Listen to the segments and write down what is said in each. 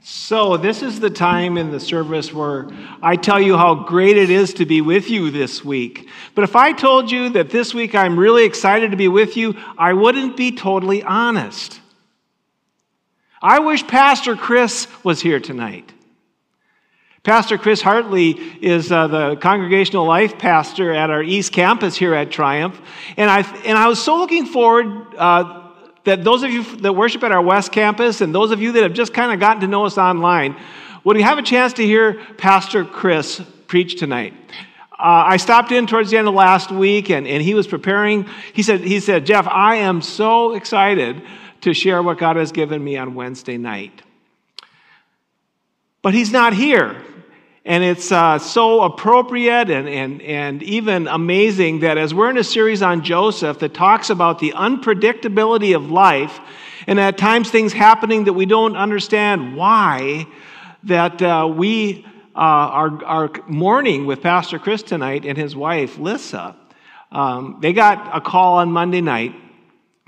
So, this is the time in the service where I tell you how great it is to be with you this week. But if I told you that this week I'm really excited to be with you, I wouldn't be totally honest. I wish Pastor Chris was here tonight. Pastor Chris Hartley is uh, the congregational life pastor at our East Campus here at Triumph. And I, and I was so looking forward uh, that those of you that worship at our West Campus and those of you that have just kind of gotten to know us online, would you have a chance to hear Pastor Chris preach tonight? Uh, I stopped in towards the end of last week and, and he was preparing. He said, he said, Jeff, I am so excited to share what God has given me on Wednesday night. But he's not here. And it's uh, so appropriate and, and, and even amazing that as we're in a series on Joseph that talks about the unpredictability of life, and at times things happening that we don't understand why, that uh, we uh, are, are mourning with Pastor Chris tonight and his wife, Lissa. Um, they got a call on Monday night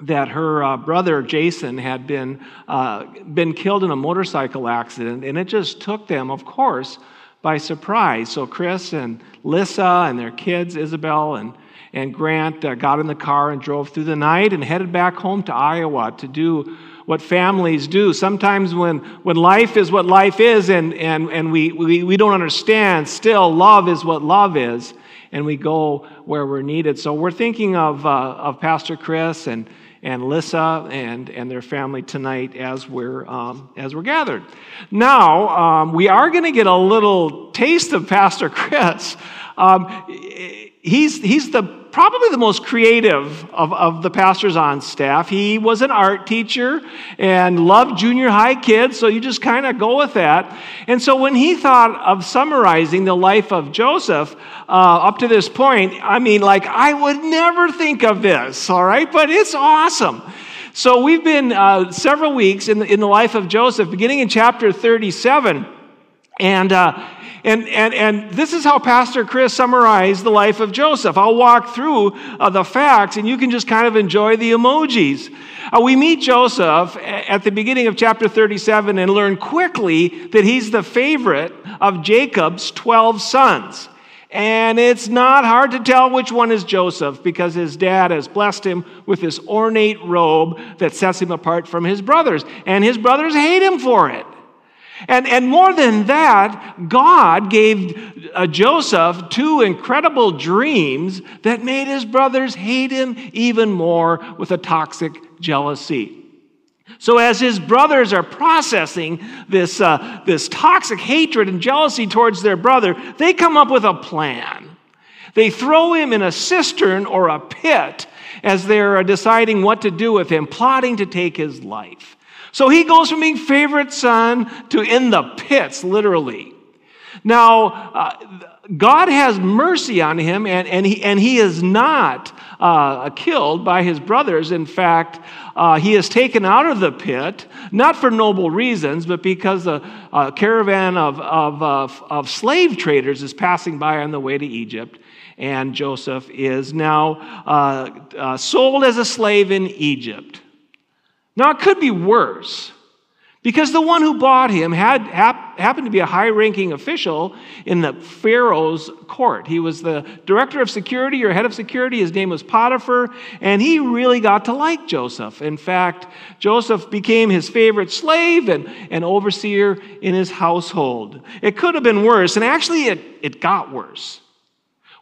that her uh, brother Jason had been, uh, been killed in a motorcycle accident, and it just took them, of course, by surprise. So Chris and Lissa and their kids, Isabel and, and Grant, uh, got in the car and drove through the night and headed back home to Iowa to do what families do. Sometimes when, when life is what life is and, and, and we, we, we don't understand, still love is what love is, and we go where we're needed. So we're thinking of, uh, of Pastor Chris and and Lissa and, and their family tonight as we're, um, as we're gathered. Now, um, we are going to get a little taste of Pastor Chris. Um, he's, he's the probably the most creative of, of the pastors on staff. He was an art teacher and loved junior high kids, so you just kind of go with that. And so when he thought of summarizing the life of Joseph uh, up to this point, I mean, like, I would never think of this, all right? But it's awesome. So we've been uh, several weeks in the, in the life of Joseph, beginning in chapter 37. And uh, and, and, and this is how Pastor Chris summarized the life of Joseph. I'll walk through uh, the facts and you can just kind of enjoy the emojis. Uh, we meet Joseph at the beginning of chapter 37 and learn quickly that he's the favorite of Jacob's 12 sons. And it's not hard to tell which one is Joseph because his dad has blessed him with this ornate robe that sets him apart from his brothers. And his brothers hate him for it. And, and more than that, God gave uh, Joseph two incredible dreams that made his brothers hate him even more with a toxic jealousy. So, as his brothers are processing this, uh, this toxic hatred and jealousy towards their brother, they come up with a plan. They throw him in a cistern or a pit as they're uh, deciding what to do with him, plotting to take his life. So he goes from being favorite son to in the pits, literally. Now, uh, God has mercy on him, and, and, he, and he is not uh, killed by his brothers. In fact, uh, he is taken out of the pit, not for noble reasons, but because a, a caravan of, of, of, of slave traders is passing by on the way to Egypt. And Joseph is now uh, uh, sold as a slave in Egypt. Now, it could be worse because the one who bought him had, hap, happened to be a high ranking official in the Pharaoh's court. He was the director of security or head of security. His name was Potiphar, and he really got to like Joseph. In fact, Joseph became his favorite slave and an overseer in his household. It could have been worse, and actually, it, it got worse.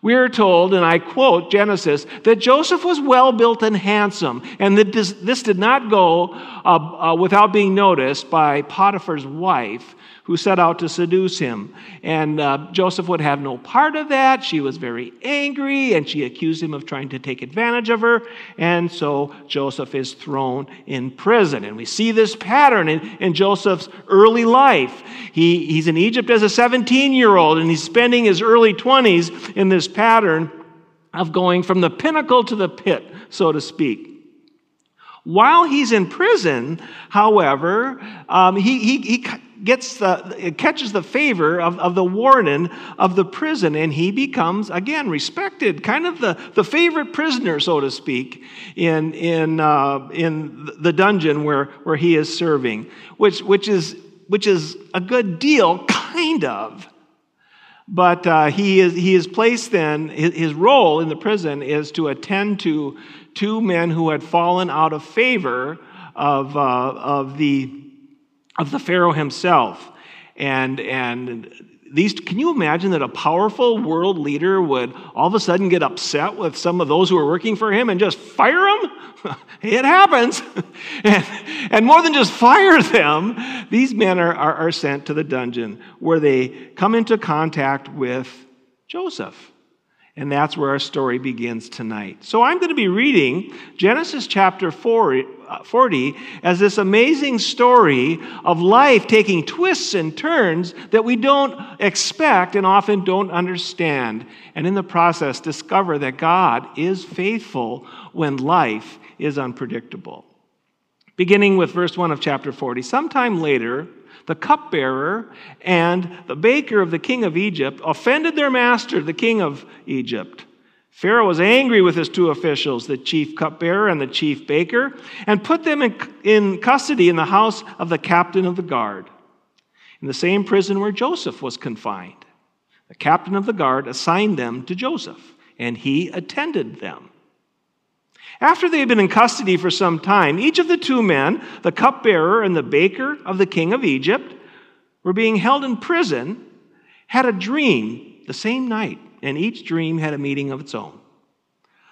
We are told, and I quote Genesis, that Joseph was well built and handsome, and that this, this did not go uh, uh, without being noticed by Potiphar's wife, who set out to seduce him. And uh, Joseph would have no part of that. She was very angry, and she accused him of trying to take advantage of her. And so Joseph is thrown in prison. And we see this pattern in, in Joseph's early life. He, he's in Egypt as a 17 year old, and he's spending his early 20s in this pattern of going from the pinnacle to the pit, so to speak. While he's in prison, however, um, he, he, he gets the, catches the favor of, of the warden of the prison, and he becomes, again, respected, kind of the, the favorite prisoner, so to speak, in, in, uh, in the dungeon where, where he is serving, which, which is which is a good deal, kind of. But uh, he, is, he is placed then, his, his role in the prison is to attend to two men who had fallen out of favor of, uh, of, the, of the Pharaoh himself. And, and these, can you imagine that a powerful world leader would all of a sudden get upset with some of those who are working for him and just fire them? it happens. and, and, more than just fire them, these men are, are, are sent to the dungeon where they come into contact with Joseph. And that's where our story begins tonight. So I'm going to be reading Genesis chapter 40 as this amazing story of life taking twists and turns that we don't expect and often don't understand. And in the process, discover that God is faithful when life is unpredictable. Beginning with verse 1 of chapter 40. Sometime later, the cupbearer and the baker of the king of Egypt offended their master, the king of Egypt. Pharaoh was angry with his two officials, the chief cupbearer and the chief baker, and put them in, in custody in the house of the captain of the guard, in the same prison where Joseph was confined. The captain of the guard assigned them to Joseph, and he attended them. After they had been in custody for some time, each of the two men, the cupbearer and the baker of the king of Egypt, were being held in prison, had a dream the same night, and each dream had a meaning of its own.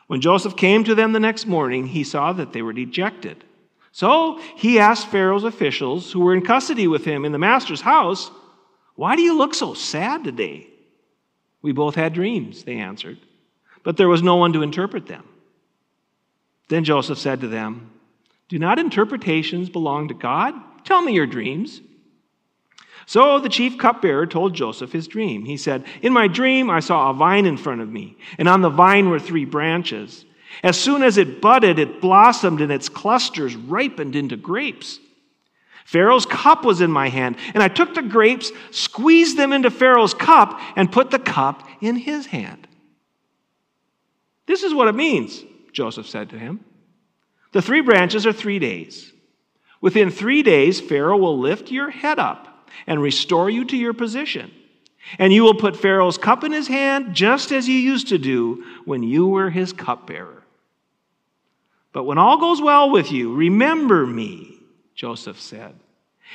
When Joseph came to them the next morning, he saw that they were dejected. So he asked Pharaoh's officials who were in custody with him in the master's house, Why do you look so sad today? We both had dreams, they answered, but there was no one to interpret them. Then Joseph said to them, Do not interpretations belong to God? Tell me your dreams. So the chief cupbearer told Joseph his dream. He said, In my dream, I saw a vine in front of me, and on the vine were three branches. As soon as it budded, it blossomed, and its clusters ripened into grapes. Pharaoh's cup was in my hand, and I took the grapes, squeezed them into Pharaoh's cup, and put the cup in his hand. This is what it means. Joseph said to him. The three branches are three days. Within three days, Pharaoh will lift your head up and restore you to your position. And you will put Pharaoh's cup in his hand, just as you used to do when you were his cupbearer. But when all goes well with you, remember me, Joseph said,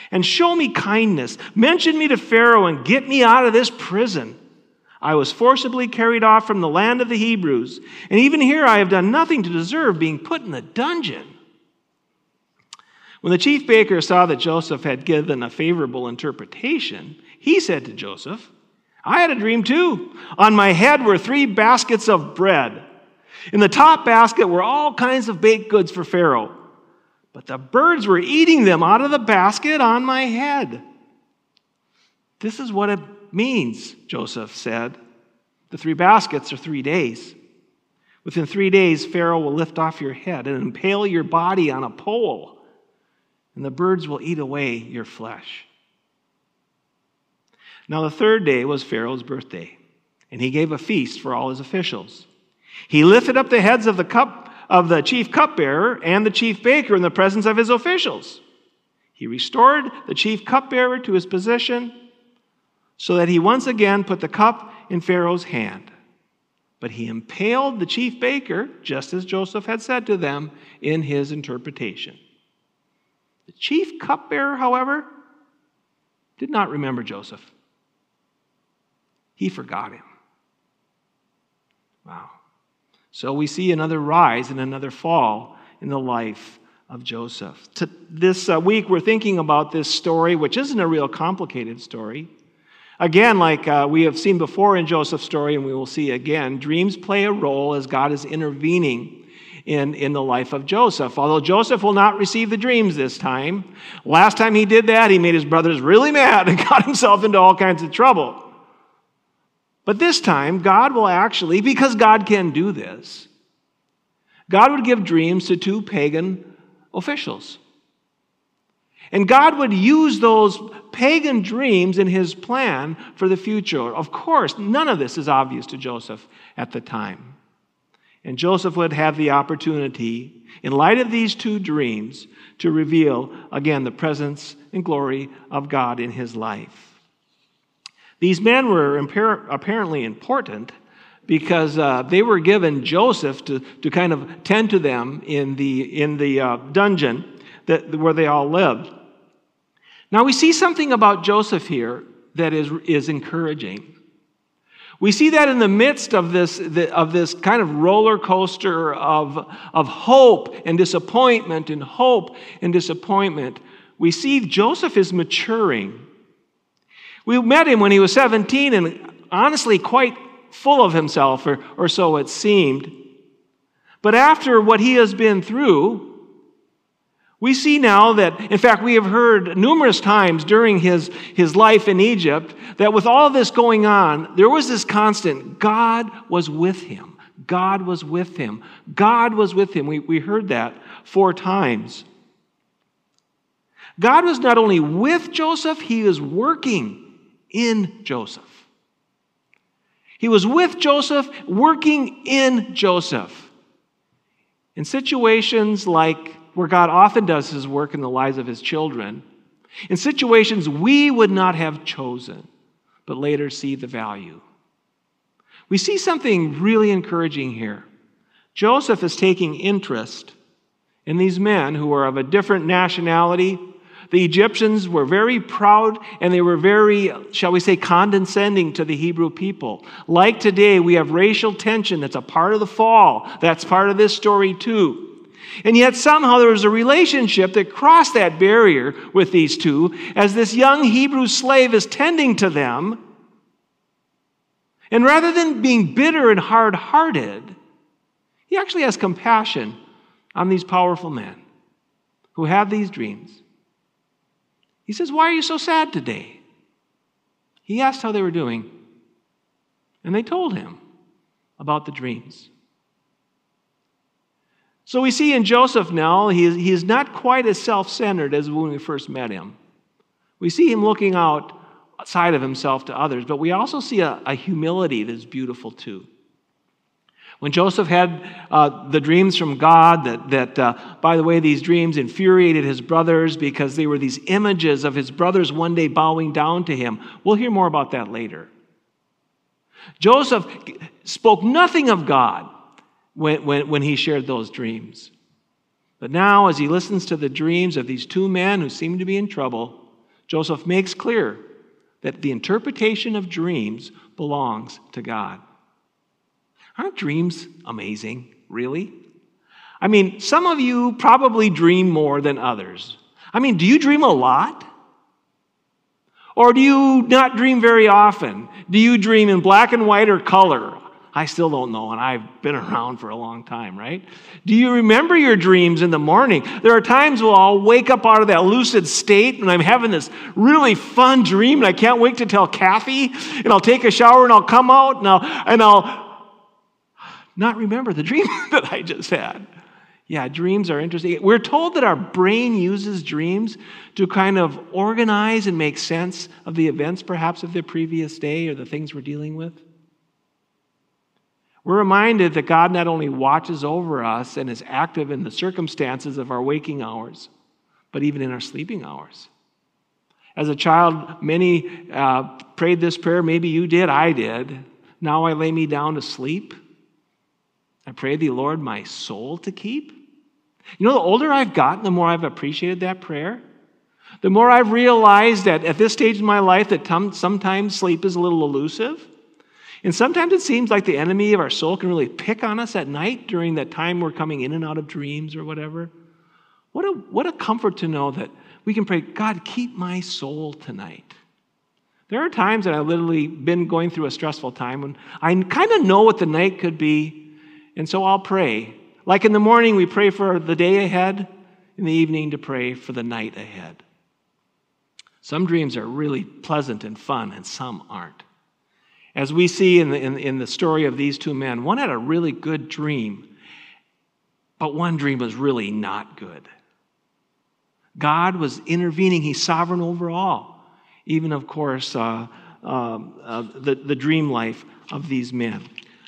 and show me kindness. Mention me to Pharaoh and get me out of this prison. I was forcibly carried off from the land of the Hebrews, and even here I have done nothing to deserve being put in the dungeon. When the chief baker saw that Joseph had given a favorable interpretation, he said to Joseph, I had a dream too. On my head were three baskets of bread. In the top basket were all kinds of baked goods for Pharaoh, but the birds were eating them out of the basket on my head. This is what it means, Joseph said. The three baskets are three days. Within three days, Pharaoh will lift off your head and impale your body on a pole, and the birds will eat away your flesh. Now, the third day was Pharaoh's birthday, and he gave a feast for all his officials. He lifted up the heads of the cup of the chief cupbearer and the chief baker in the presence of his officials. He restored the chief cupbearer to his position so that he once again put the cup in Pharaoh's hand. But he impaled the chief baker, just as Joseph had said to them in his interpretation. The chief cupbearer, however, did not remember Joseph. He forgot him. Wow. So we see another rise and another fall in the life of Joseph. To this uh, week, we're thinking about this story, which isn't a real complicated story. Again, like uh, we have seen before in Joseph's story, and we will see again, dreams play a role as God is intervening in, in the life of Joseph. Although Joseph will not receive the dreams this time, last time he did that, he made his brothers really mad and got himself into all kinds of trouble. But this time, God will actually, because God can do this, God would give dreams to two pagan officials. And God would use those pagan dreams in his plan for the future. Of course, none of this is obvious to Joseph at the time. And Joseph would have the opportunity in light of these two dreams, to reveal again the presence and glory of God in his life. These men were apparently important because uh, they were given Joseph to, to kind of tend to them in the, in the uh, dungeon that, where they all lived. Now we see something about Joseph here that is, is encouraging. We see that in the midst of this, of this kind of roller coaster of, of hope and disappointment and hope and disappointment, we see Joseph is maturing. We met him when he was 17 and honestly quite full of himself, or, or so it seemed. But after what he has been through, we see now that, in fact, we have heard numerous times during his, his life in Egypt that with all this going on, there was this constant God was with him. God was with him. God was with him. We, we heard that four times. God was not only with Joseph, he was working in Joseph. He was with Joseph, working in Joseph. In situations like where God often does his work in the lives of his children, in situations we would not have chosen, but later see the value. We see something really encouraging here. Joseph is taking interest in these men who are of a different nationality, the Egyptians were very proud and they were very, shall we say, condescending to the Hebrew people. Like today, we have racial tension that's a part of the fall. That's part of this story, too. And yet, somehow, there was a relationship that crossed that barrier with these two as this young Hebrew slave is tending to them. And rather than being bitter and hard hearted, he actually has compassion on these powerful men who have these dreams. He says, Why are you so sad today? He asked how they were doing, and they told him about the dreams. So we see in Joseph now, he is, he is not quite as self centered as when we first met him. We see him looking outside of himself to others, but we also see a, a humility that is beautiful too. When Joseph had uh, the dreams from God, that, that uh, by the way, these dreams infuriated his brothers because they were these images of his brothers one day bowing down to him. We'll hear more about that later. Joseph spoke nothing of God when, when, when he shared those dreams. But now, as he listens to the dreams of these two men who seem to be in trouble, Joseph makes clear that the interpretation of dreams belongs to God. Aren't dreams amazing, really? I mean, some of you probably dream more than others. I mean, do you dream a lot? Or do you not dream very often? Do you dream in black and white or color? I still don't know, and I've been around for a long time, right? Do you remember your dreams in the morning? There are times where I'll wake up out of that lucid state and I'm having this really fun dream, and I can't wait to tell Kathy, and I'll take a shower and I'll come out and I'll, and I'll not remember the dream that I just had. Yeah, dreams are interesting. We're told that our brain uses dreams to kind of organize and make sense of the events, perhaps, of the previous day or the things we're dealing with. We're reminded that God not only watches over us and is active in the circumstances of our waking hours, but even in our sleeping hours. As a child, many uh, prayed this prayer. Maybe you did, I did. Now I lay me down to sleep. I pray thee, Lord, my soul to keep. You know, the older I've gotten, the more I've appreciated that prayer. The more I've realized that at this stage in my life that sometimes sleep is a little elusive. And sometimes it seems like the enemy of our soul can really pick on us at night during that time we're coming in and out of dreams or whatever. What a, what a comfort to know that we can pray, God, keep my soul tonight. There are times that I've literally been going through a stressful time when I kind of know what the night could be, and so I'll pray. Like in the morning, we pray for the day ahead, in the evening, to pray for the night ahead. Some dreams are really pleasant and fun, and some aren't. As we see in the, in, in the story of these two men, one had a really good dream, but one dream was really not good. God was intervening, He's sovereign over all, even, of course, uh, um, uh, the, the dream life of these men.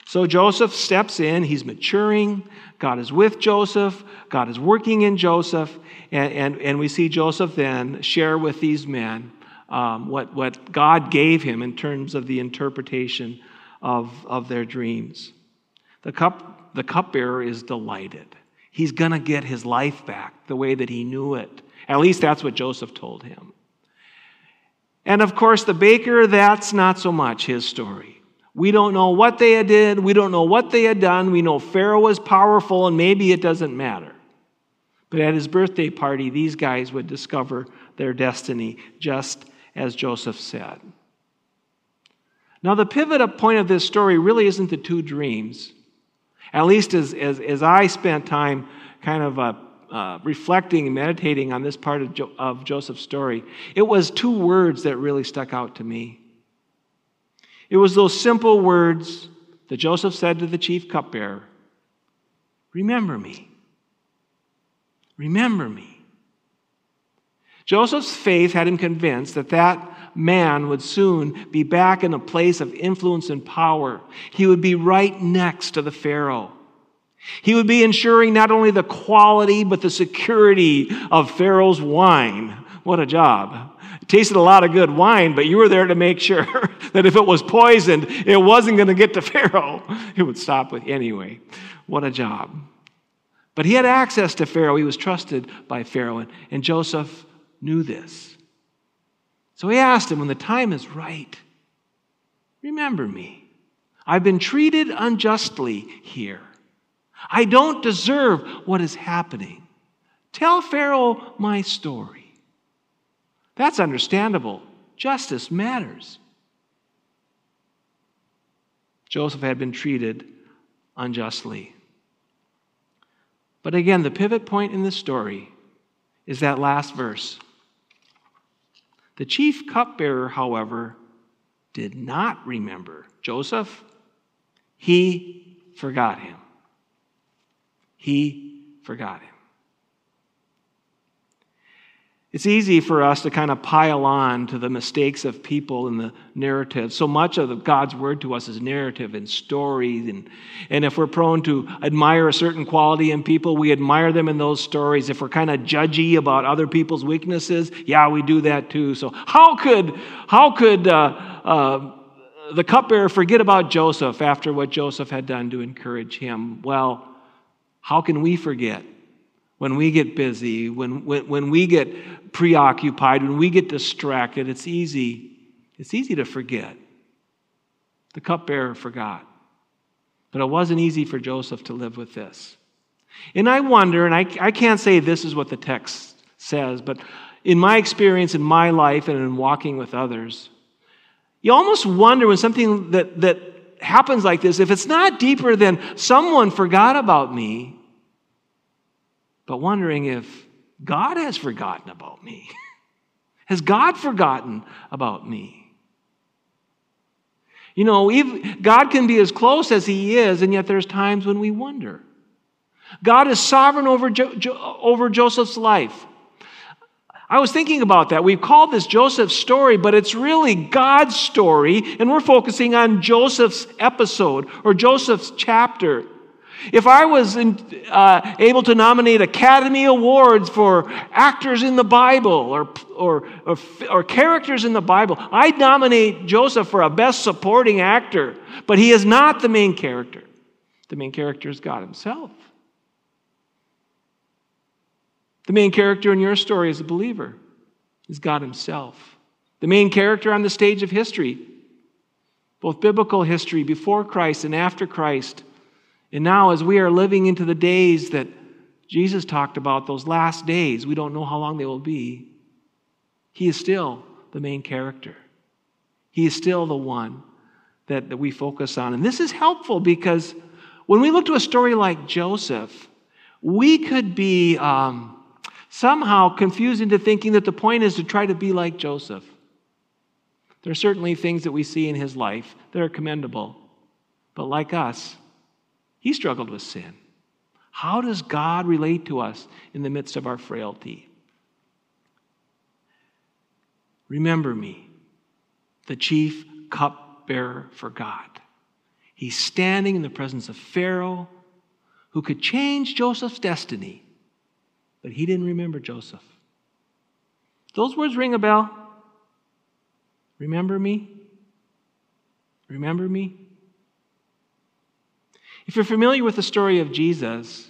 So Joseph steps in, he's maturing. God is with Joseph, God is working in Joseph, and, and, and we see Joseph then share with these men um, what, what God gave him in terms of the interpretation of, of their dreams. The, cup, the cupbearer is delighted. He's going to get his life back the way that he knew it. At least that's what Joseph told him. And of course, the baker, that's not so much his story. We don't know what they had did. We don't know what they had done. We know Pharaoh was powerful, and maybe it doesn't matter. But at his birthday party, these guys would discover their destiny, just as Joseph said. Now, the pivot point of this story really isn't the two dreams. At least as, as, as I spent time kind of uh, uh, reflecting and meditating on this part of, jo- of Joseph's story, it was two words that really stuck out to me. It was those simple words that Joseph said to the chief cupbearer Remember me. Remember me. Joseph's faith had him convinced that that man would soon be back in a place of influence and power. He would be right next to the Pharaoh. He would be ensuring not only the quality, but the security of Pharaoh's wine. What a job It tasted a lot of good wine, but you were there to make sure that if it was poisoned, it wasn't going to get to Pharaoh. It would stop with anyway. What a job. But he had access to Pharaoh. He was trusted by Pharaoh, and, and Joseph knew this. So he asked him, when the time is right, remember me. I've been treated unjustly here. I don't deserve what is happening. Tell Pharaoh my story. That's understandable. Justice matters. Joseph had been treated unjustly. But again, the pivot point in the story is that last verse. The chief cupbearer, however, did not remember Joseph. He forgot him. He forgot him. It's easy for us to kind of pile on to the mistakes of people in the narrative. So much of God's word to us is narrative and story. And, and if we're prone to admire a certain quality in people, we admire them in those stories. If we're kind of judgy about other people's weaknesses, yeah, we do that too. So how could, how could uh, uh, the cupbearer forget about Joseph after what Joseph had done to encourage him? Well, how can we forget? When we get busy, when, when, when we get preoccupied, when we get distracted, it's easy. It's easy to forget. The cupbearer forgot. But it wasn't easy for Joseph to live with this. And I wonder, and I, I can't say this is what the text says, but in my experience in my life and in walking with others, you almost wonder when something that, that happens like this, if it's not deeper than someone forgot about me, but wondering if God has forgotten about me. has God forgotten about me? You know, God can be as close as He is, and yet there's times when we wonder. God is sovereign over, jo- jo- over Joseph's life. I was thinking about that. We've called this Joseph's story, but it's really God's story, and we're focusing on Joseph's episode or Joseph's chapter. If I was in, uh, able to nominate Academy Awards for actors in the Bible or, or, or, or characters in the Bible, I'd nominate Joseph for a Best Supporting Actor, but he is not the main character. The main character is God Himself. The main character in your story as a believer is God Himself. The main character on the stage of history, both biblical history before Christ and after Christ, and now, as we are living into the days that Jesus talked about, those last days, we don't know how long they will be. He is still the main character. He is still the one that, that we focus on. And this is helpful because when we look to a story like Joseph, we could be um, somehow confused into thinking that the point is to try to be like Joseph. There are certainly things that we see in his life that are commendable. But like us, he struggled with sin. How does God relate to us in the midst of our frailty? Remember me, the chief cupbearer for God. He's standing in the presence of Pharaoh, who could change Joseph's destiny, but he didn't remember Joseph. Those words ring a bell. Remember me? Remember me? If you're familiar with the story of Jesus,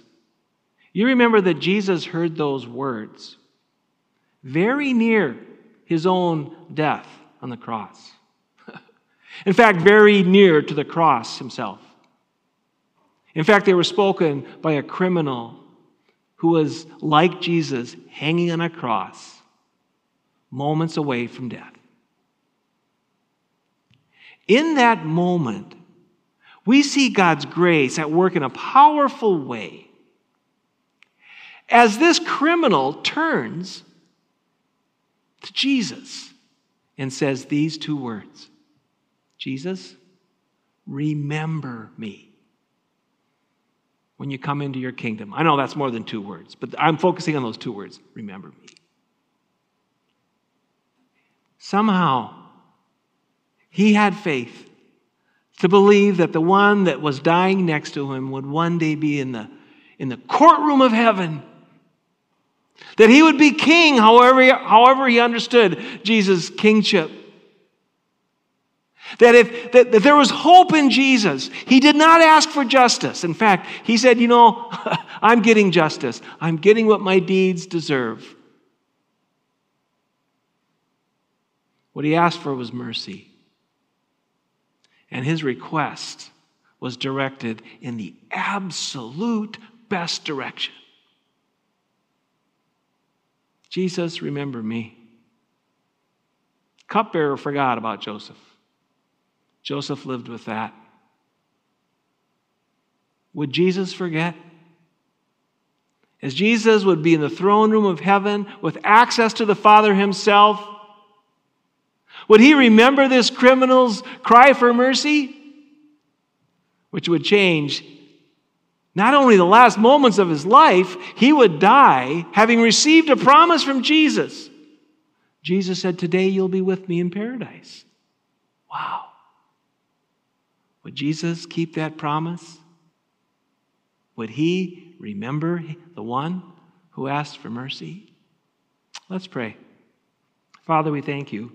you remember that Jesus heard those words very near his own death on the cross. In fact, very near to the cross himself. In fact, they were spoken by a criminal who was like Jesus, hanging on a cross, moments away from death. In that moment, we see God's grace at work in a powerful way. As this criminal turns to Jesus and says these two words Jesus, remember me when you come into your kingdom. I know that's more than two words, but I'm focusing on those two words remember me. Somehow, he had faith to believe that the one that was dying next to him would one day be in the, in the courtroom of heaven. That he would be king, however, however he understood Jesus' kingship. That if that, that there was hope in Jesus, he did not ask for justice. In fact, he said, You know, I'm getting justice. I'm getting what my deeds deserve. What he asked for was mercy. And his request was directed in the absolute best direction. Jesus, remember me. Cupbearer forgot about Joseph. Joseph lived with that. Would Jesus forget? As Jesus would be in the throne room of heaven with access to the Father himself, would he remember this criminal's cry for mercy? Which would change not only the last moments of his life, he would die having received a promise from Jesus. Jesus said, Today you'll be with me in paradise. Wow. Would Jesus keep that promise? Would he remember the one who asked for mercy? Let's pray. Father, we thank you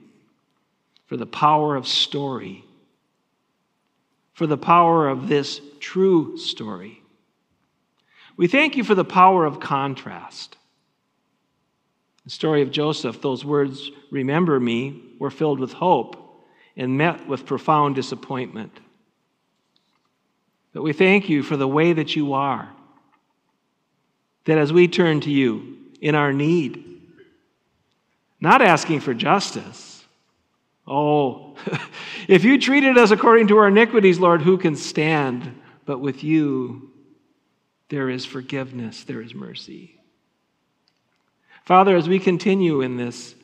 for the power of story, for the power of this true story. We thank you for the power of contrast. The story of Joseph, those words, remember me, were filled with hope and met with profound disappointment. But we thank you for the way that you are. That as we turn to you in our need, not asking for justice, Oh, if you treated us according to our iniquities, Lord, who can stand? But with you, there is forgiveness, there is mercy. Father, as we continue in this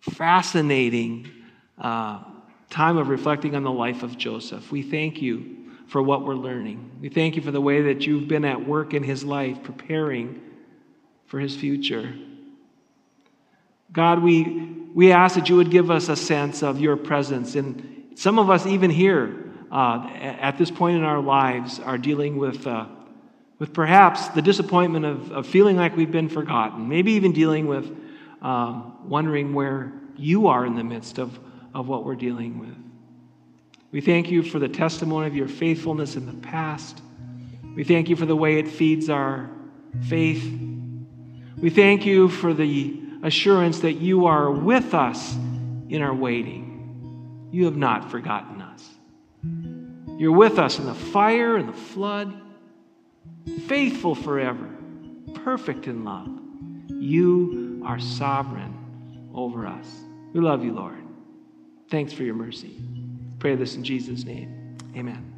fascinating uh, time of reflecting on the life of Joseph, we thank you for what we're learning. We thank you for the way that you've been at work in his life, preparing for his future. God, we we ask that you would give us a sense of your presence. And some of us, even here, uh, at this point in our lives, are dealing with, uh, with perhaps the disappointment of, of, feeling like we've been forgotten, maybe even dealing with um, wondering where you are in the midst of, of what we're dealing with. We thank you for the testimony of your faithfulness in the past. We thank you for the way it feeds our faith. We thank you for the assurance that you are with us in our waiting. You have not forgotten us. You're with us in the fire and the flood, faithful forever, perfect in love. You are sovereign over us. We love you, Lord. Thanks for your mercy. Pray this in Jesus' name. Amen.